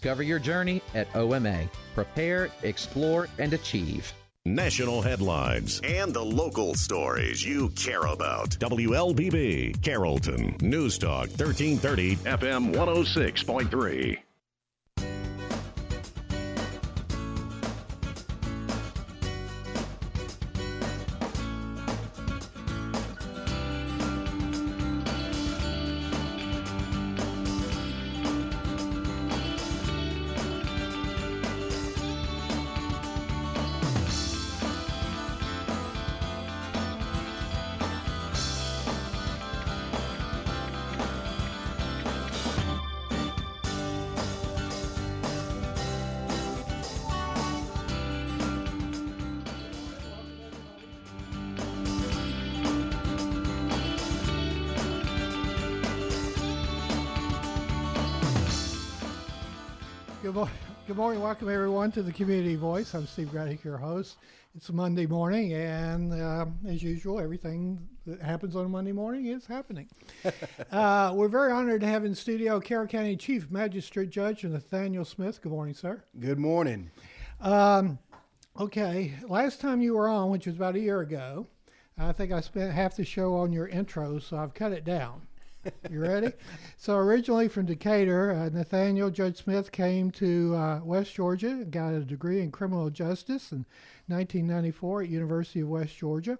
Discover your journey at OMA. Prepare, explore, and achieve. National headlines and the local stories you care about. WLBB, Carrollton, News Talk, 1330, FM 106.3. Good, mo- good morning. Welcome, everyone, to the Community Voice. I'm Steve Gradick, your host. It's Monday morning, and uh, as usual, everything that happens on a Monday morning is happening. uh, we're very honored to have in studio Carroll County Chief Magistrate Judge Nathaniel Smith. Good morning, sir. Good morning. Um, okay, last time you were on, which was about a year ago, I think I spent half the show on your intro, so I've cut it down. You ready? so originally from Decatur, uh, Nathaniel Judge Smith came to uh, West Georgia and got a degree in criminal justice in 1994 at University of West Georgia.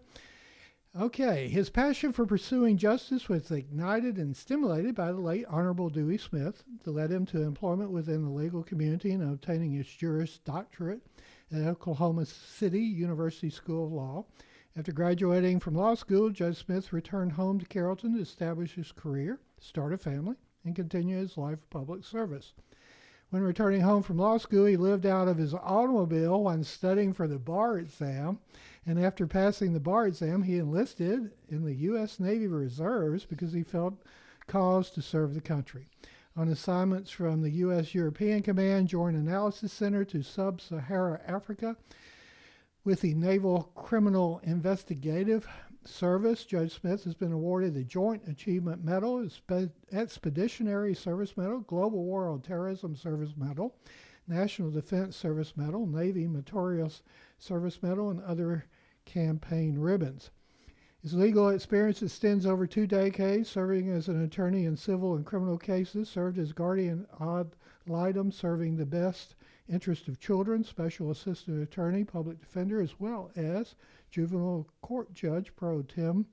Okay, his passion for pursuing justice was ignited and stimulated by the late Honorable Dewey Smith that led him to employment within the legal community and obtaining his Juris Doctorate at Oklahoma City University School of Law. After graduating from law school, Judge Smith returned home to Carrollton to establish his career, start a family, and continue his life of public service. When returning home from law school, he lived out of his automobile while studying for the bar exam. And after passing the bar exam, he enlisted in the U.S. Navy Reserves because he felt cause to serve the country. On assignments from the U.S. European Command Joint Analysis Center to Sub Sahara Africa, with the Naval Criminal Investigative Service, Judge Smith has been awarded the Joint Achievement Medal, Expeditionary Service Medal, Global War on Terrorism Service Medal, National Defense Service Medal, Navy Meritorious Service Medal, and other campaign ribbons. His legal experience extends over two decades, serving as an attorney in civil and criminal cases, served as guardian ad litem, serving the best interest of children, special assistant attorney, public defender, as well as juvenile court judge pro tem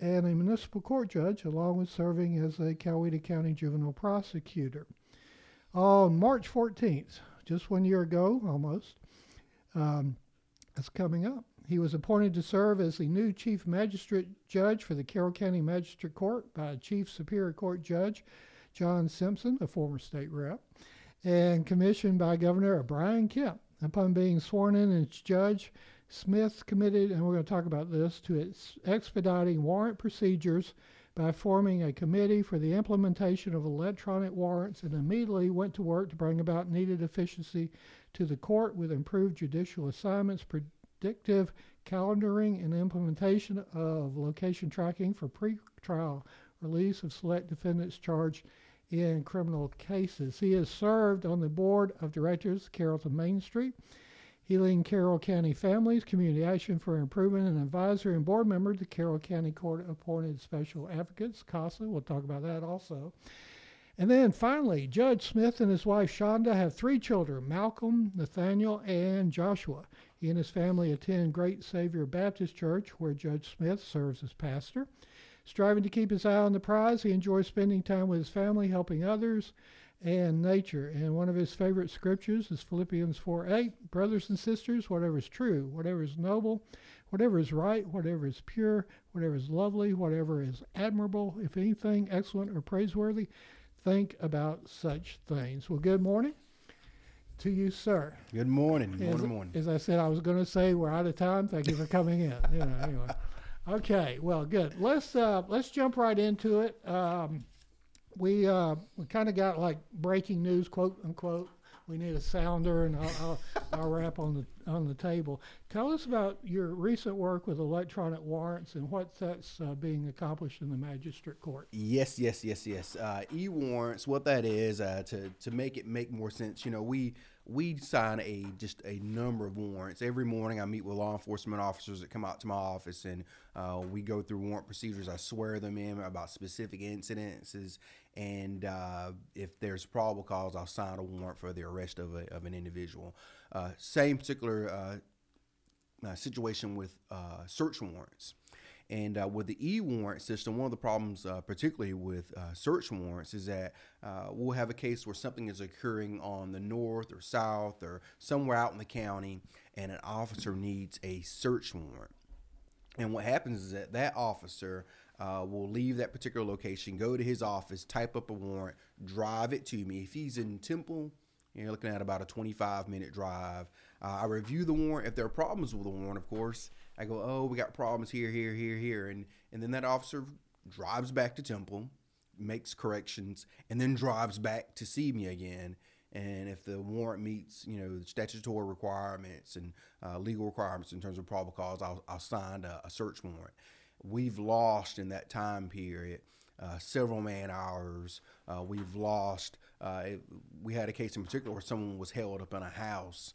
and a municipal court judge, along with serving as a Coweta County juvenile prosecutor. On March 14th, just one year ago almost, um, that's coming up. He was appointed to serve as the new Chief Magistrate Judge for the Carroll County Magistrate Court by Chief Superior Court Judge John Simpson, a former state rep and commissioned by Governor Brian Kemp. Upon being sworn in as judge, Smith committed, and we're going to talk about this, to expediting warrant procedures by forming a committee for the implementation of electronic warrants and immediately went to work to bring about needed efficiency to the court with improved judicial assignments, predictive calendaring, and implementation of location tracking for pretrial release of select defendants charged in criminal cases. He has served on the board of directors Carrollton Main Street, Healing Carroll County Families, Community Action for Improvement, and advisor and board member to the Carroll County Court Appointed Special Advocates, CASA. We'll talk about that also. And then finally, Judge Smith and his wife Shonda have three children Malcolm, Nathaniel, and Joshua. He and his family attend Great Savior Baptist Church, where Judge Smith serves as pastor. Striving to keep his eye on the prize, he enjoys spending time with his family, helping others, and nature. And one of his favorite scriptures is Philippians 4 8. Brothers and sisters, whatever is true, whatever is noble, whatever is right, whatever is pure, whatever is lovely, whatever is admirable, if anything excellent or praiseworthy, think about such things. Well, good morning to you, sir. Good morning. Good As, morning. morning. as I said, I was going to say we're out of time. Thank you for coming in. You know, anyway. Okay, well, good. Let's uh, let's jump right into it. Um, we uh, we kind of got like breaking news, quote unquote, we need a sounder, and I'll, I'll, I'll rap on the on the table. Tell us about your recent work with electronic warrants and what that's uh, being accomplished in the magistrate court. Yes, yes, yes, yes. Uh, e warrants. What that is uh, to to make it make more sense. You know, we we sign a just a number of warrants every morning. I meet with law enforcement officers that come out to my office, and uh, we go through warrant procedures. I swear them in about specific incidences, and uh, if there's probable cause, I'll sign a warrant for the arrest of a, of an individual. Uh, same particular uh, uh, situation with uh, search warrants. And uh, with the e warrant system, one of the problems, uh, particularly with uh, search warrants, is that we'll have a case where something is occurring on the north or south or somewhere out in the county, and an officer needs a search warrant. And what happens is that that officer will leave that particular location, go to his office, type up a warrant, drive it to me. If he's in Temple, you're looking at about a 25 minute drive. Uh, I review the warrant. If there are problems with the warrant, of course, I go, oh, we got problems here, here, here, here, and and then that officer drives back to Temple, makes corrections, and then drives back to see me again. And if the warrant meets, you know, statutory requirements and uh, legal requirements in terms of probable cause, I'll, I'll sign a, a search warrant. We've lost in that time period uh, several man hours. Uh, we've lost. Uh, it, we had a case in particular where someone was held up in a house.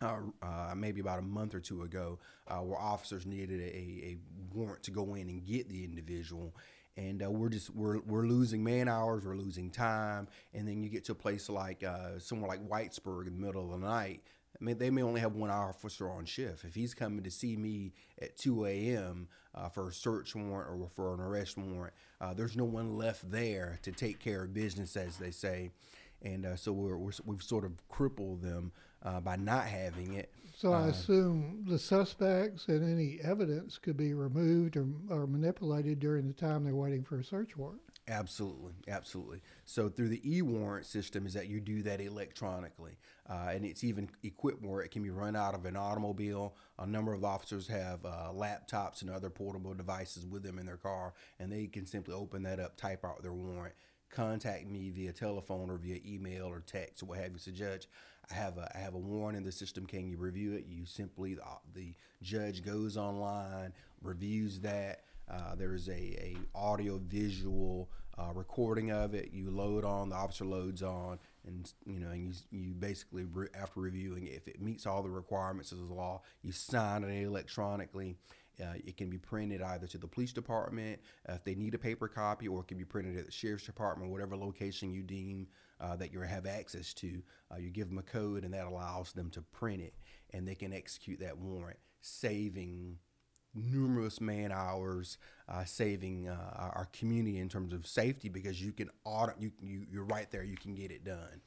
Uh, uh, maybe about a month or two ago, uh, where officers needed a, a, warrant to go in and get the individual, and we're just we're we're losing man hours, we're losing time, and then you get to a place like somewhere like Whitesburg in the middle of the night, I mean, they may only have one officer on shift. If he's coming to see me at 2 a.m. Uh, for a search warrant or for an arrest warrant, uh, there's no one left there to take care of business, as they say. And uh, so we're, we have sort of crippled them uh, by not having it. So I uh, assume the suspects and any evidence could be removed or, or manipulated during the time they're waiting for a search warrant. Absolutely, absolutely. So through the e-warrant system is that you do that electronically, uh, and it's even equipped where it can be run out of an automobile. A number of officers have uh, laptops and other portable devices with them in their car, and they can simply open that up, type out their warrant, contact me via telephone or via email or text or what have you. So, judge, I have a I have a warrant in the system. Can you review it? You simply the, the judge goes online, reviews that uh, there's a, a audio visual uh, recording of it. You load on, the officer loads on, and you know, and you, you basically re- after reviewing it, if it meets all the requirements of the law, you sign it electronically. Uh, it can be printed either to the police department uh, if they need a paper copy, or it can be printed at the sheriff's department, whatever location you deem uh, that you have access to. You give them a code, and that allows them to print it, and they can execute that warrant, saving numerous man hours, uh, saving uh, our community in terms of safety because you can auto, you, you you're right there, you can get it done.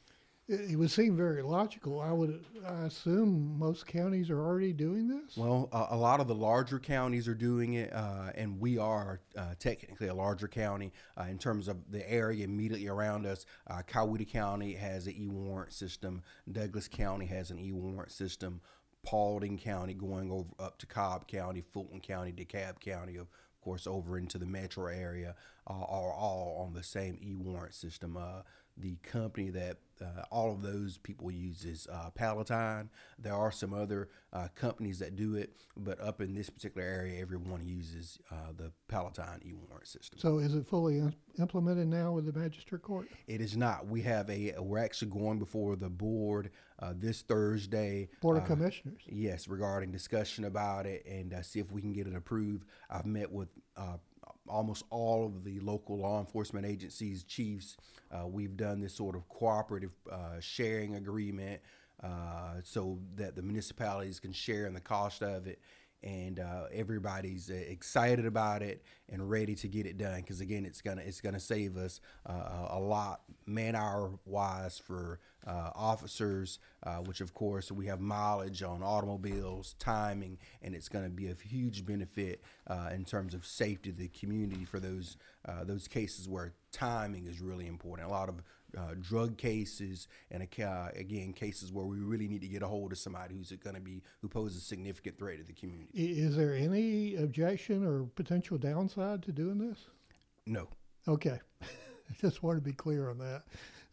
It, it would seem very logical. I would I assume most counties are already doing this. Well, uh, a lot of the larger counties are doing it, uh, and we are uh, technically a larger county uh, in terms of the area immediately around us. Uh, Coweta County has an e-warrant system. Douglas County has an e-warrant system. Paulding County going over up to Cobb County, Fulton County, DeKalb County, of course, over into the metro area, uh, are all on the same e-warrant system. Uh, the company that uh, all of those people use is uh, Palatine. There are some other uh, companies that do it, but up in this particular area, everyone uses uh, the Palatine e-warrant system. So, is it fully implemented now with the magistrate court? It is not. We have a. We're actually going before the board uh, this Thursday. Board of uh, Commissioners. Yes, regarding discussion about it and see if we can get it approved. I've met with almost all of the local law enforcement agencies, chiefs, uh, we've done this sort of cooperative uh, sharing agreement uh, so that the municipalities can share in the cost of it and uh, everybody's uh, excited about it and ready to get it done because again it's gonna it's gonna save us uh, a lot man hour wise for uh, officers uh, which of course we have mileage on automobiles timing and it's to be a huge benefit uh, in terms of safety to the community for those those cases where timing is really important. A lot of uh, drug cases and uh, again cases where we really need to get a hold of somebody who's going to be who poses a significant threat to the community. Is there any objection or potential downside to doing this? No. Okay, just want to be clear on that.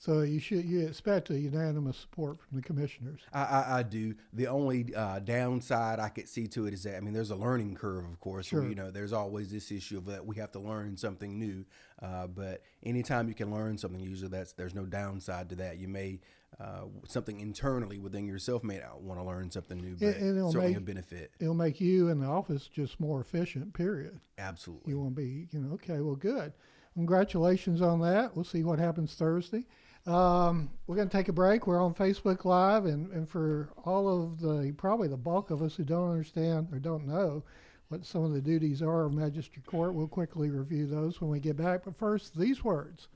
So you should you expect a unanimous support from the commissioners. I, I, I do. The only uh, downside I could see to it is that I mean, there's a learning curve, of course. Sure. You know, there's always this issue of that we have to learn something new. Uh, but anytime you can learn something, usually that's there's no downside to that. You may uh, something internally within yourself may not want to learn something new, but it'll certainly make- a benefit. It'll make you in the office just more efficient. Period. Absolutely. You want to be, you know, okay, well, good. Congratulations on that. We'll see what happens Thursday. Um, we're going to take a break. We're on Facebook Live, and, and for all of the, probably the bulk of us who don't understand or don't know what some of the duties are of magistrate court, we'll quickly review those when we get back. But first, these words.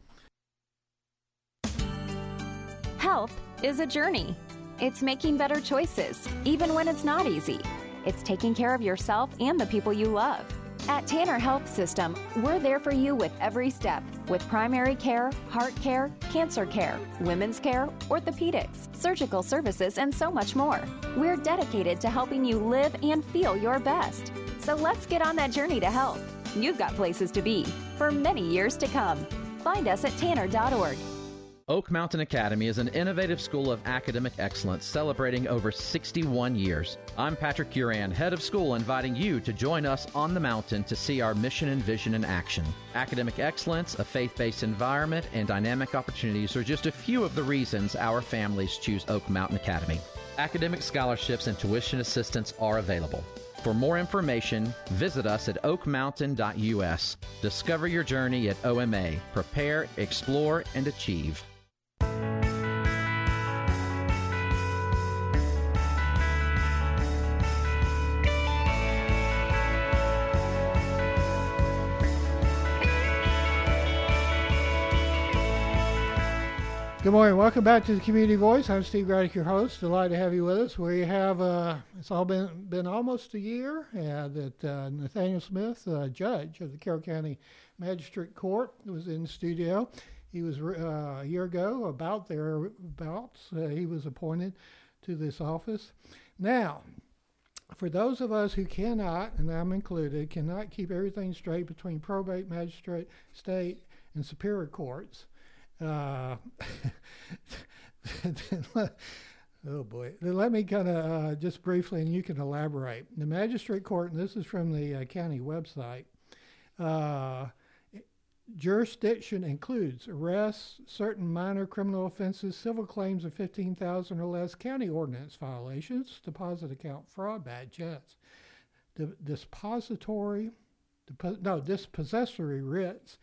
Health is a journey. It's making better choices, even when it's not easy. It's taking care of yourself and the people you love. At Tanner Health System, we're there for you with every step with primary care, heart care, cancer care, women's care, orthopedics, surgical services, and so much more. We're dedicated to helping you live and feel your best. So let's get on that journey to health. You've got places to be for many years to come. Find us at tanner.org. Oak Mountain Academy is an innovative school of academic excellence celebrating over 61 years. I'm Patrick Uran, head of school, inviting you to join us on the mountain to see our mission and vision in action. Academic excellence, a faith based environment, and dynamic opportunities are just a few of the reasons our families choose Oak Mountain Academy. Academic scholarships and tuition assistance are available. For more information, visit us at oakmountain.us. Discover your journey at OMA. Prepare, explore, and achieve. Good morning. Welcome back to the Community Voice. I'm Steve Graddick, your host. Delighted to have you with us. We have uh, it's all been been almost a year uh, that uh, Nathaniel Smith, uh, judge of the Carroll County Magistrate Court, was in studio. He was uh, a year ago, about thereabouts. Uh, he was appointed to this office. Now, for those of us who cannot, and I'm included, cannot keep everything straight between probate, magistrate, state, and superior courts. Uh, oh boy. Let me kind of uh, just briefly, and you can elaborate. The magistrate court, and this is from the uh, county website. Uh, jurisdiction includes arrests, certain minor criminal offenses, civil claims of 15,000 or less, county ordinance violations, deposit account fraud, bad checks, di- dispository, no, dispossessory writs,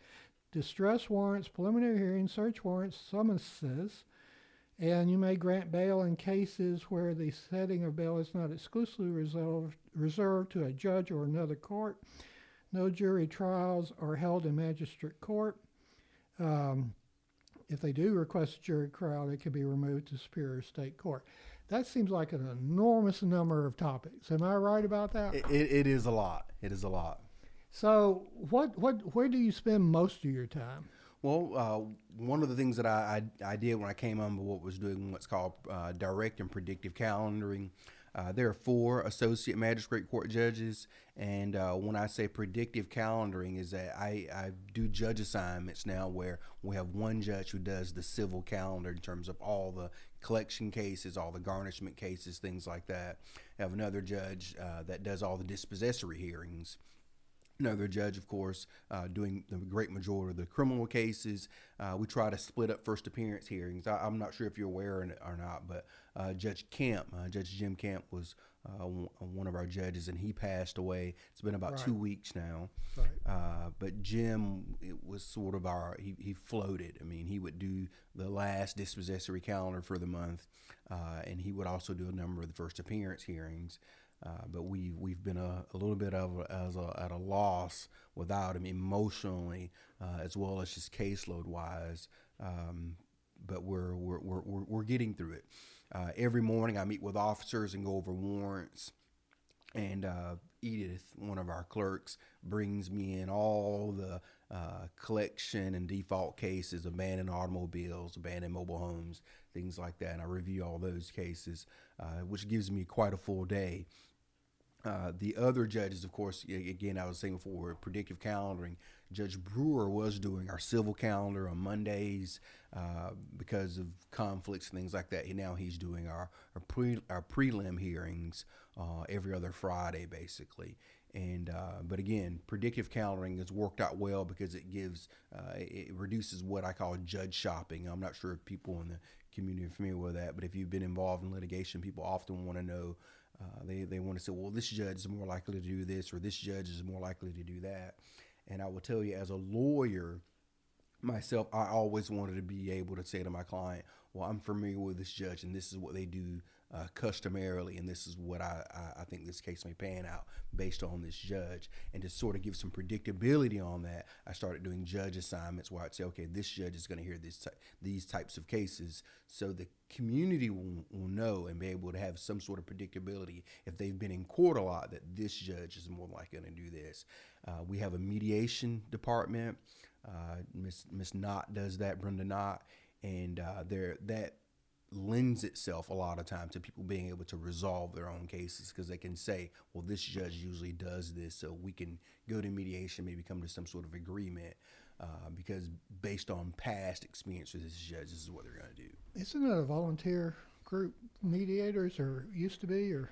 distress warrants, preliminary hearings, search warrants, summonses, and you may grant bail in cases where the setting of bail is not exclusively reserved, reserved to a judge or another court. No jury trials are held in magistrate court. Um, if they do request a jury trial, it can be removed to Superior State Court. That seems like an enormous number of topics. Am I right about that? It, it, it is a lot. It is a lot. So, what, what, where do you spend most of your time? Well, uh, one of the things that I, I, I did when I came on what was doing what's called uh, direct and predictive calendaring. Uh, there are four associate magistrate court judges, and uh, when I say predictive calendaring, is that I, I do judge assignments now where we have one judge who does the civil calendar in terms of all the collection cases, all the garnishment cases, things like that. I have another judge uh, that does all the dispossessory hearings another judge, of course, uh, doing the great majority of the criminal cases. Uh, we try to split up first appearance hearings. I, am not sure if you're aware or not, but uh, Judge Kemp, uh, Judge Jim Kemp, was uh, one of our judges, and he passed away. It's been about Right. two weeks now. Right. Uh, but Jim it was sort of our he, he floated. I mean, he would do the last dispossessory calendar for the month, uh, and he would also do a number of the first appearance hearings. Uh, but we we've been a, a little bit of as a, at a loss without him emotionally uh, as well as just caseload wise. Um, but we're we're, we're we're we're getting through it. Uh, every morning I meet with officers and go over warrants. And uh, Edith, one of our clerks, brings me in all the uh, collection and default cases, abandoned automobiles, abandoned mobile homes, things like that. And I review all those cases, which gives me quite a full day. Uh, the other judges, of course, again, I was saying before, predictive calendaring. Judge Brewer was doing our civil calendar on Mondays uh, because of conflicts and things like that. Now he's doing our our, pre, our prelim hearings uh, every other Friday, basically. And uh, but again, predictive calendaring has worked out well because it gives uh, it reduces what I call judge shopping. I'm not sure if people in the community are familiar with that, but if you've been involved in litigation, people often want to know. Uh, they they want to say, well, this judge is more likely to do this, or this judge is more likely to do that. And I will tell you, as a lawyer, myself, I always wanted to be able to say to my client, well, I'm familiar with this judge, and this is what they do uh, customarily, and this is what I, I, I, think this case may pan out based on this judge. And to sort of give some predictability on that, I started doing judge assignments where I'd say, okay, this judge is going to hear this these types of cases, so the community will, will know and be able to have some sort of predictability if they've been in court a lot that this judge is more likely going to do this. Uh, we have a mediation department. Uh, Miss Miss Knott does that, Brenda Knott, and uh, there that lends itself a lot of time to people being able to resolve their own cases because they can say, well, this judge usually does this, so we can go to mediation, maybe come to some sort of agreement. Uh, because based on past experience with this judge, this is what they're going to do. Isn't it a volunteer group, mediators, or used to be, or?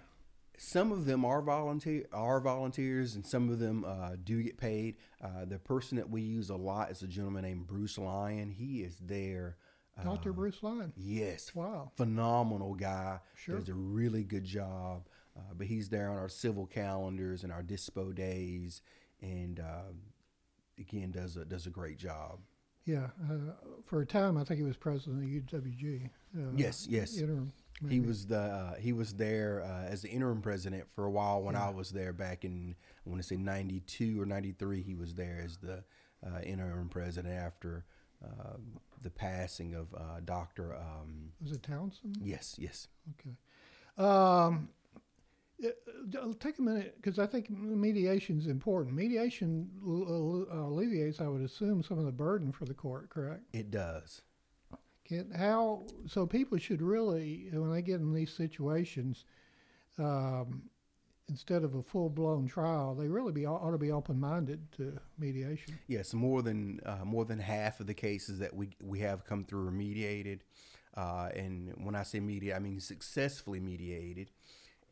Some of them are volunteer are volunteers, and some of them uh, do get paid. Uh, the person that we use a lot is a gentleman named Bruce Lyon. He is there Dr. Uh, Bruce Lyon. Yes. Wow. Phenomenal guy. Sure. Does a really good job. Uh, but he's there on our civil calendars and our dispo days, and uh, again does a does a great job. Yeah. Uh, for a time, I think he was president of UWG. Uh, yes. Yes. Interim. Maybe. He was the uh, he was there as the interim president for a while when yeah. I was there back in I want to say '92 or '93. He was there as the interim president after um, the passing of uh, Doctor. Um, Was it Townsend? Yes, yes. Okay. Um, uh, take a minute because I think mediation is important. Mediation alleviates, I would assume, some of the burden for the court. Correct? It does. Can, how so? People should really, when they get in these situations, um, instead of a full blown trial, they really be ought to be open minded to mediation. Yes, more than uh, more than half of the cases that we we have come through are mediated, uh, and when I say mediate, I mean successfully mediated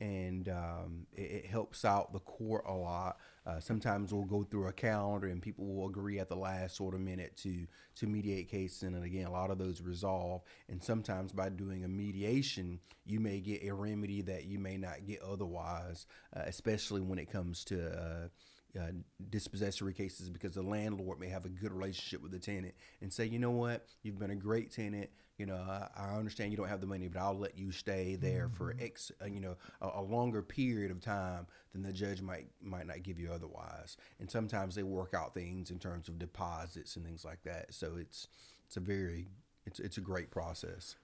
and um, it, it, helps out the court a lot. Uh, sometimes we'll go through a calendar and people will agree at the last sort of minute to to mediate cases, and again, a lot of those resolve. And sometimes by doing a mediation, you may get a remedy that you may not get otherwise, uh, especially when it comes to. Uh, dispossessory cases because the landlord may have a good relationship with the tenant and say, you know what, you've been a great tenant you know, I, I, understand you don't have the money, but I'll let you stay there mm-hmm. for X, uh, you know, a, a, longer period of time than the judge might might not give you otherwise. And sometimes they work out things in terms of deposits and things like that. So it's it's a very it's it's a great process.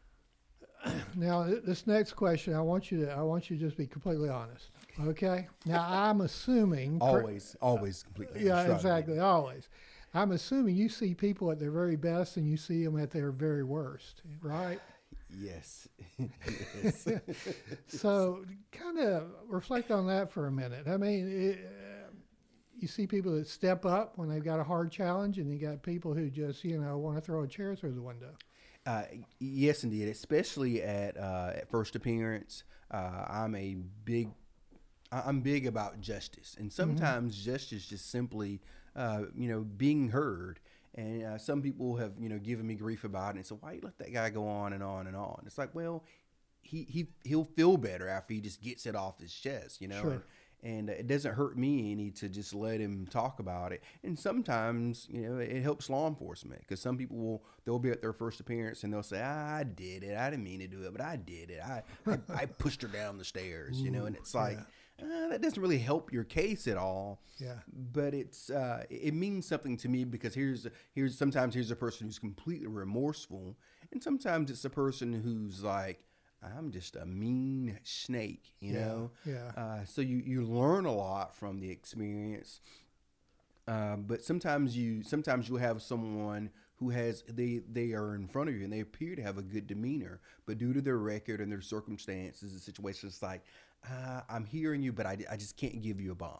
Now, this next question, I want you to I want you to just be completely honest. Okay. Now, I'm assuming always, always completely. Yeah, exactly, always. I'm assuming you see people at their very best and you see them at their very worst, right? Yes. yes. so, kind of reflect on that for a minute. I mean, it, uh, you see people that step up when they've got a hard challenge, and you got people who just, you know, want to throw a chair through the window. Uh, yes, indeed. Especially at uh, at first appearance, uh, I'm a big, I'm big about justice, and mm-hmm. sometimes mm-hmm. justice just simply uh, you know, being heard. And uh, some people have, you know, given me grief about it. And so why you let that guy go on and on and on? It's like, well, he he he'll feel better after he just gets it off his chest, you know. Sure. And, and it doesn't hurt me any to just let him talk about it. And sometimes, you know, it helps law enforcement because some people will they'll be at their first appearance and they'll say, "I did it. I didn't mean to do it, but I did it. I I, I pushed her down the stairs," you know. And it's like. Yeah uh, that doesn't really help your case at all. Yeah. But it's uh, it means something to me because here's here's sometimes here's a person who's completely remorseful, and sometimes it's a person who's like. I'm just a mean snake, you yeah, know. Yeah. Uh, so you you learn a lot from the experience, uh, but sometimes you sometimes you have someone who has they they are in front of you and they appear to have a good demeanor, but due to their record and their circumstances, and situations, like uh, I'm hearing you, but I, I just can't give you a bond.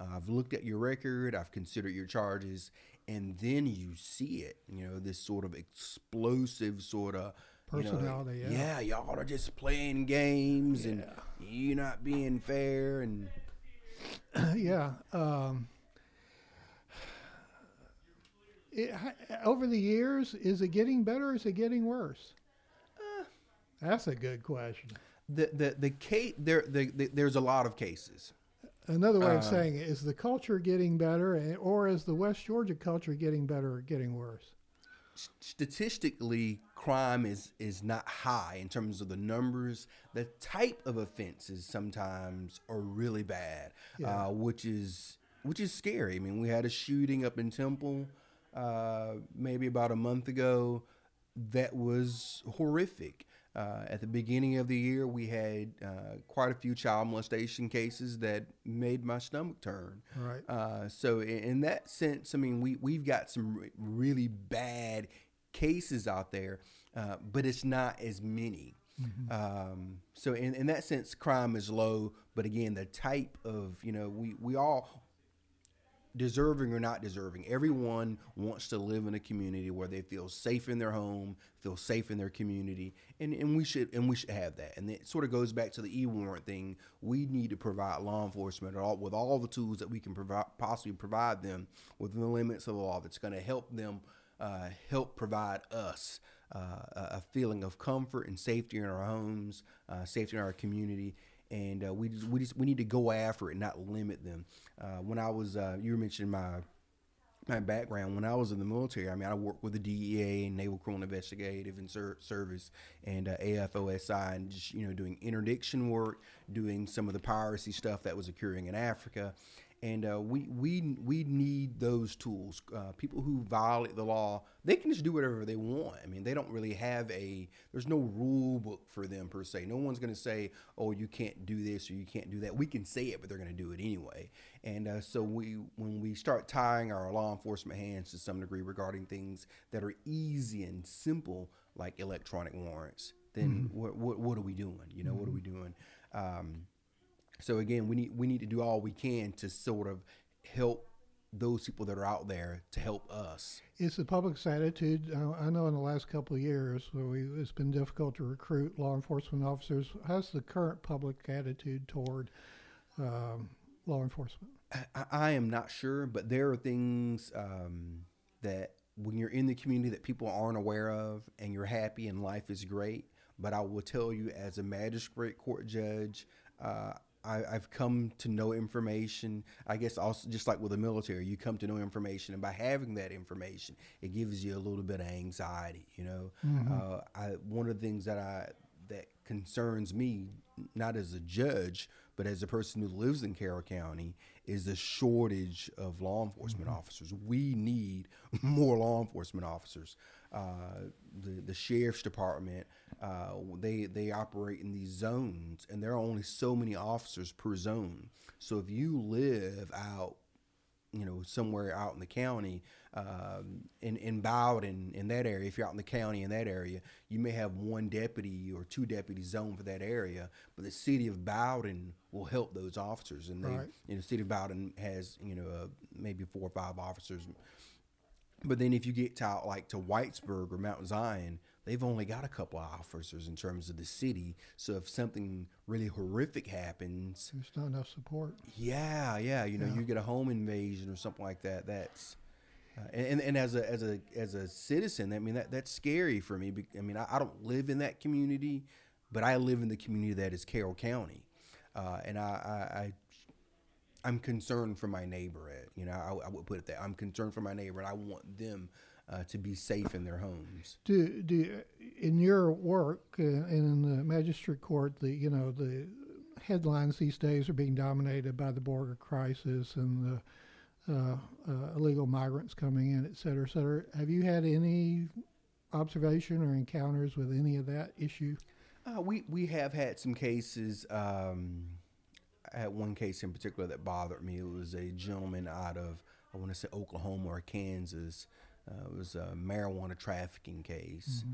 Uh, I've looked at your record. I've considered your charges, and then you see it. You know, this sort of explosive sort of Personality, You know, yeah. y'all are just playing games, and you're not being fair, and yeah. Um, it, over the years, is it getting better or is it getting worse? That's a good question. The the the case there the, the, there's a lot of cases. Another way of saying it is the culture getting better, or is the West Georgia culture getting better or getting worse? statistically crime is is not high in terms of the numbers the type of offenses sometimes are really bad uh, which is which is scary i mean we had a shooting up in temple uh, maybe about a month ago that was horrific uh, at the beginning of the year, we had uh, quite a few child molestation cases that made my stomach turn. Right. Uh, so in, in that sense, I mean, we we've got some re- really bad cases out there, uh, but it's not as many. Um, so in, in that sense, crime is low. But again, the type of you know we we all deserving or not deserving, everyone wants to live in a community where they feel safe in their home, feel safe in their community, and, and we should and we should have that. And it sort of goes back to the e-warrant thing. We need to provide law enforcement all, with all the tools that we can provide, possibly provide them within the limits of the law. That's going to help them uh, help provide us uh, a feeling of comfort and safety in our homes, uh, safety in our community and uh, we just, we just we need to go after it, not limit them. Uh, when I was, uh, you were mentioning my my background. When I was in the military, I mean, I worked with the DEA, and Naval Criminal Investigative and Ser- Service, and uh, AFOSI, and just you know doing interdiction work, doing some of the piracy stuff that was occurring in Africa. And uh, we we we need those tools. Uh, people who violate the law, they can just do whatever they want. I mean, they don't really have a. There's no rule book for them per se. No one's going to say, "Oh, you can't do this or you can't do that." We can say it, but they're going to do it anyway. And uh, so we, when we start tying our law enforcement hands to some degree regarding things that are easy and simple, like electronic warrants, then what, what what are we doing? You know, what are we doing? Um, so again, we need we need to do all we can to sort of help those people that are out there to help us. It's the public's attitude. Uh, I know in the last couple of years, where we, it's been difficult to recruit law enforcement officers. How's the current public attitude toward um, law enforcement? I, I am not sure, but there are things um, that when you're in the community that people aren't aware of, and you're happy and life is great. But I will tell you, as a magistrate court judge, uh, I, I've come to know information. I guess also just like with the military, you come to know information, and by having that information, it gives you a little bit of anxiety. You know, uh, I, one of the things that I that concerns me, not as a judge, but as a person who lives in Carroll County, is the shortage of law enforcement officers. We need more law enforcement officers. Uh, the the sheriff's department, uh, they they operate in these zones, and there are only so many officers per zone. So if you live out you know, somewhere out in the county, um, in in Bowden, in that area, if you're out in the county in that area, you may have one deputy or two deputies zoned for that area, but the city of Bowden will help those officers, and they, Right. you know, the city of Bowden has, you know, uh, maybe four or five officers. But then if you get to like to Whitesburg or Mount Zion, they've only got a couple of officers in terms of the city. So if something really horrific happens, There's not enough support. yeah, yeah. You know, you get a home invasion or something like that. That's uh, and and as a as a as a citizen, I mean that that's scary for me. I mean, I, I don't live in that community, but I live in the community that is Carroll County, uh, and I, I, I I'm concerned for my neighbor. Ed. You know, I, I would put it that I'm concerned for my neighbor, and I want them uh, to be safe in their homes. Do do in your work uh, and in the magistrate court, the you know the headlines these days are being dominated by the border crisis and the uh, uh, illegal migrants coming in, et cetera, et cetera. Have you had any observation or encounters with any of that issue? Uh, we we have had some cases. Um, I had one case in particular that bothered me. It was a gentleman out of I want to say Oklahoma or Kansas. Uh, it was a marijuana trafficking case,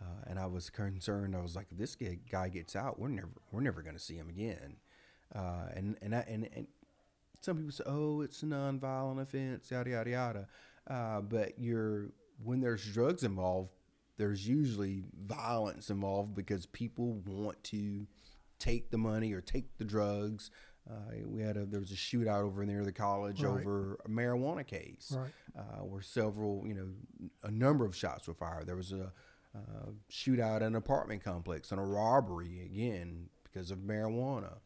uh, and I was concerned. I was like, if this guy, guy gets out, we're never we're never going to see him again. Uh, and and I, and and some people say, "Oh, it's a nonviolent offense," yada yada yada. Uh, but you're when there's drugs involved, there's usually violence involved because people want to take the money or take the drugs. Uh, we had a there was a shootout over near the college Right. over a marijuana case, Right. uh, where several you know a number of shots were fired. There was a uh, shootout at an apartment complex and a robbery again because of marijuana.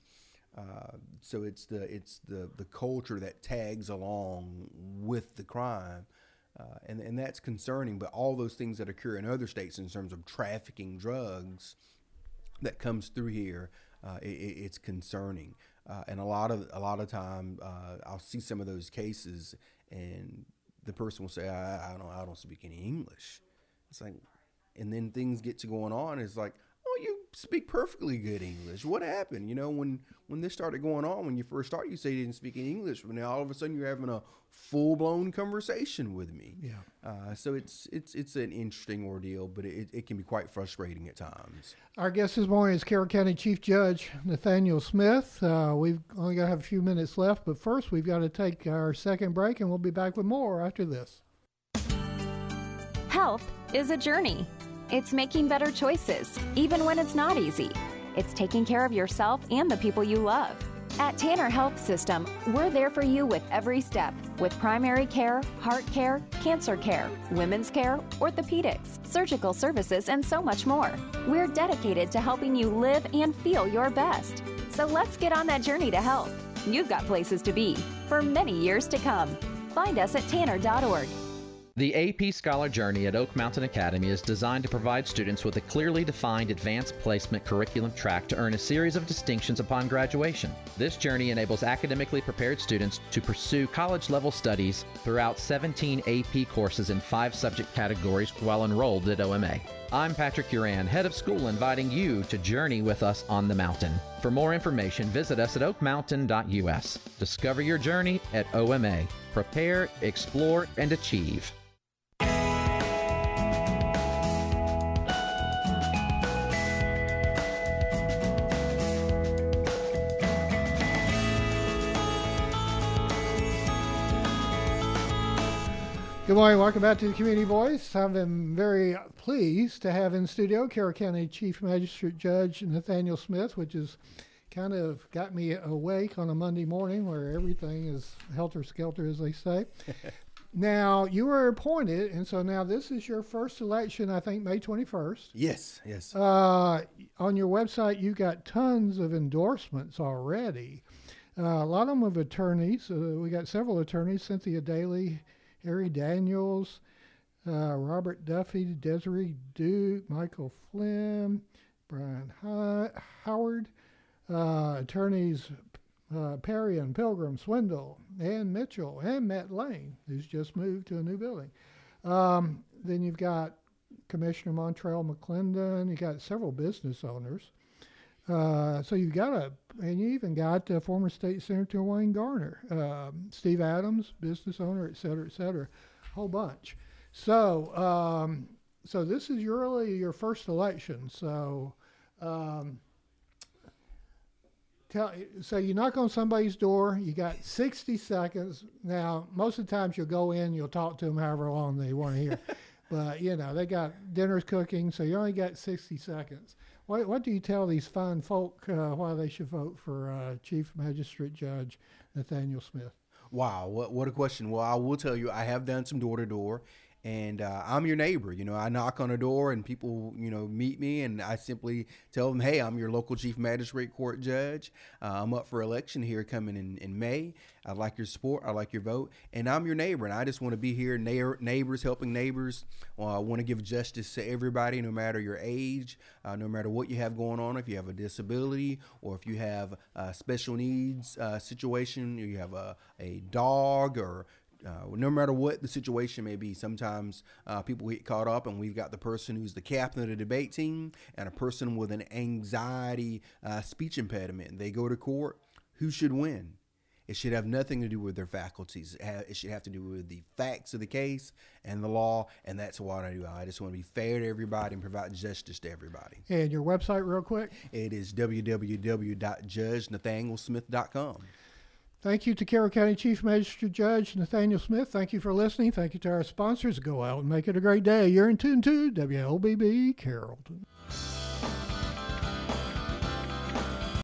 Uh, so it's the it's the the culture that tags along with the crime, uh, and and that's concerning. But all those things that occur in other states in terms of trafficking drugs that comes through here, uh, it, it- it's concerning. Uh, and a lot of a lot of time, uh, I'll see some of those cases, and the person will say, I, "I don't I don't speak any English." It's like, and then things get to going on. It's like, speak perfectly good English. What happened? You know, when when this started going on, when you first start, you say you didn't speak any English, but now all of a sudden you're having a full blown conversation with me. Yeah. Uh, so it's it's it's an interesting ordeal, but it, it can be quite frustrating at times. Our guest this morning is Carroll County Chief Judge Nathaniel Smith. Uh, we've only got to have a few minutes left, but first we've got to take our second break, and we'll be back with more after this. Health is a journey. It's making better choices, even when it's not easy. It's taking care of yourself and the people you love. At Tanner Health System, we're there for you with every step with primary care, heart care, cancer care, women's care, orthopedics, surgical services, and so much more. We're dedicated to helping you live and feel your best. So let's get on that journey to health. You've got places to be for many years to come. Find us at tanner.org. The AP Scholar Journey at Oak Mountain Academy is designed to provide students with a clearly defined advanced placement curriculum track to earn a series of distinctions upon graduation. This journey enables academically prepared students to pursue college level studies throughout 17 AP courses in five subject categories while enrolled at OMA. I'm Patrick Uran, head of school, inviting you to journey with us on the mountain. For more information, visit us at oakmountain.us. Discover your journey at OMA. Prepare, explore, and achieve. Good morning. Welcome back to the Community Voice. I'm very pleased to have in studio Carroll County Chief Magistrate Judge Nathaniel Smith, which has kind of got me awake on a Monday morning where everything is helter skelter, as they say. now, you were appointed, and so now this is your first election, I think, May 21st. Yes, yes. Uh, on your website, you got tons of endorsements already. Uh, a lot of them of attorneys. Uh, we got several attorneys: Cynthia Daly, Harry Daniels, uh, Robert Duffy, Desiree Duke, Michael Flynn, Brian Howard, uh, attorneys uh, Perry and Pilgrim, Swindle, Ann Mitchell, and Matt Lane, who's just moved to a new building. Um, then you've got Commissioner Montrell McClendon. You got several business owners. Uh, so you've got a, and you even got uh, former state senator Wayne Garner, um, Steve Adams, business owner, et cetera, et cetera, whole bunch. So, um, so this is your your first election. So, um, tell, so you knock on somebody's door. You got 60 seconds. Now, most of the times you'll go in, you'll talk to them however long they want to hear. but you know they got dinner's cooking, so you only got 60 seconds. What, what do you tell these fine folk uh, why they should vote for uh, Chief Magistrate Judge Nathaniel Smith? Wow, what what a question. Well, I will tell you, I have done some door to door, and uh, I'm your neighbor. You know, I knock on a door, and people, you know, meet me, and I simply tell them, "Hey, I'm your local chief magistrate court judge. Uh, I'm up for election here coming in in May. I'd like your support. I'd like your vote, and I'm your neighbor, and I just want to be here, neigh- neighbors helping neighbors. Well, I want to give justice to everybody, no matter your age, uh, no matter what you have going on. If you have a disability, or if you have a special needs uh, situation, you have a a dog, or uh, no matter what the situation may be, sometimes uh, people get caught up, and we've got the person who's the captain of the debate team and a person with an anxiety uh, speech impediment. They go to court. Who should win? It should have nothing to do with their faculties. It, should have to do with the facts of the case and the law, and that's what I do. I just want to be fair to everybody and provide justice to everybody. And your website, real quick. It is www.judgenathanielsmith.com. Thank you to Carroll County Chief Magistrate Judge Nathaniel Smith. Thank you for listening. Thank you to our sponsors. Go out and make it a great day. You're in tune to WLBB Carrollton.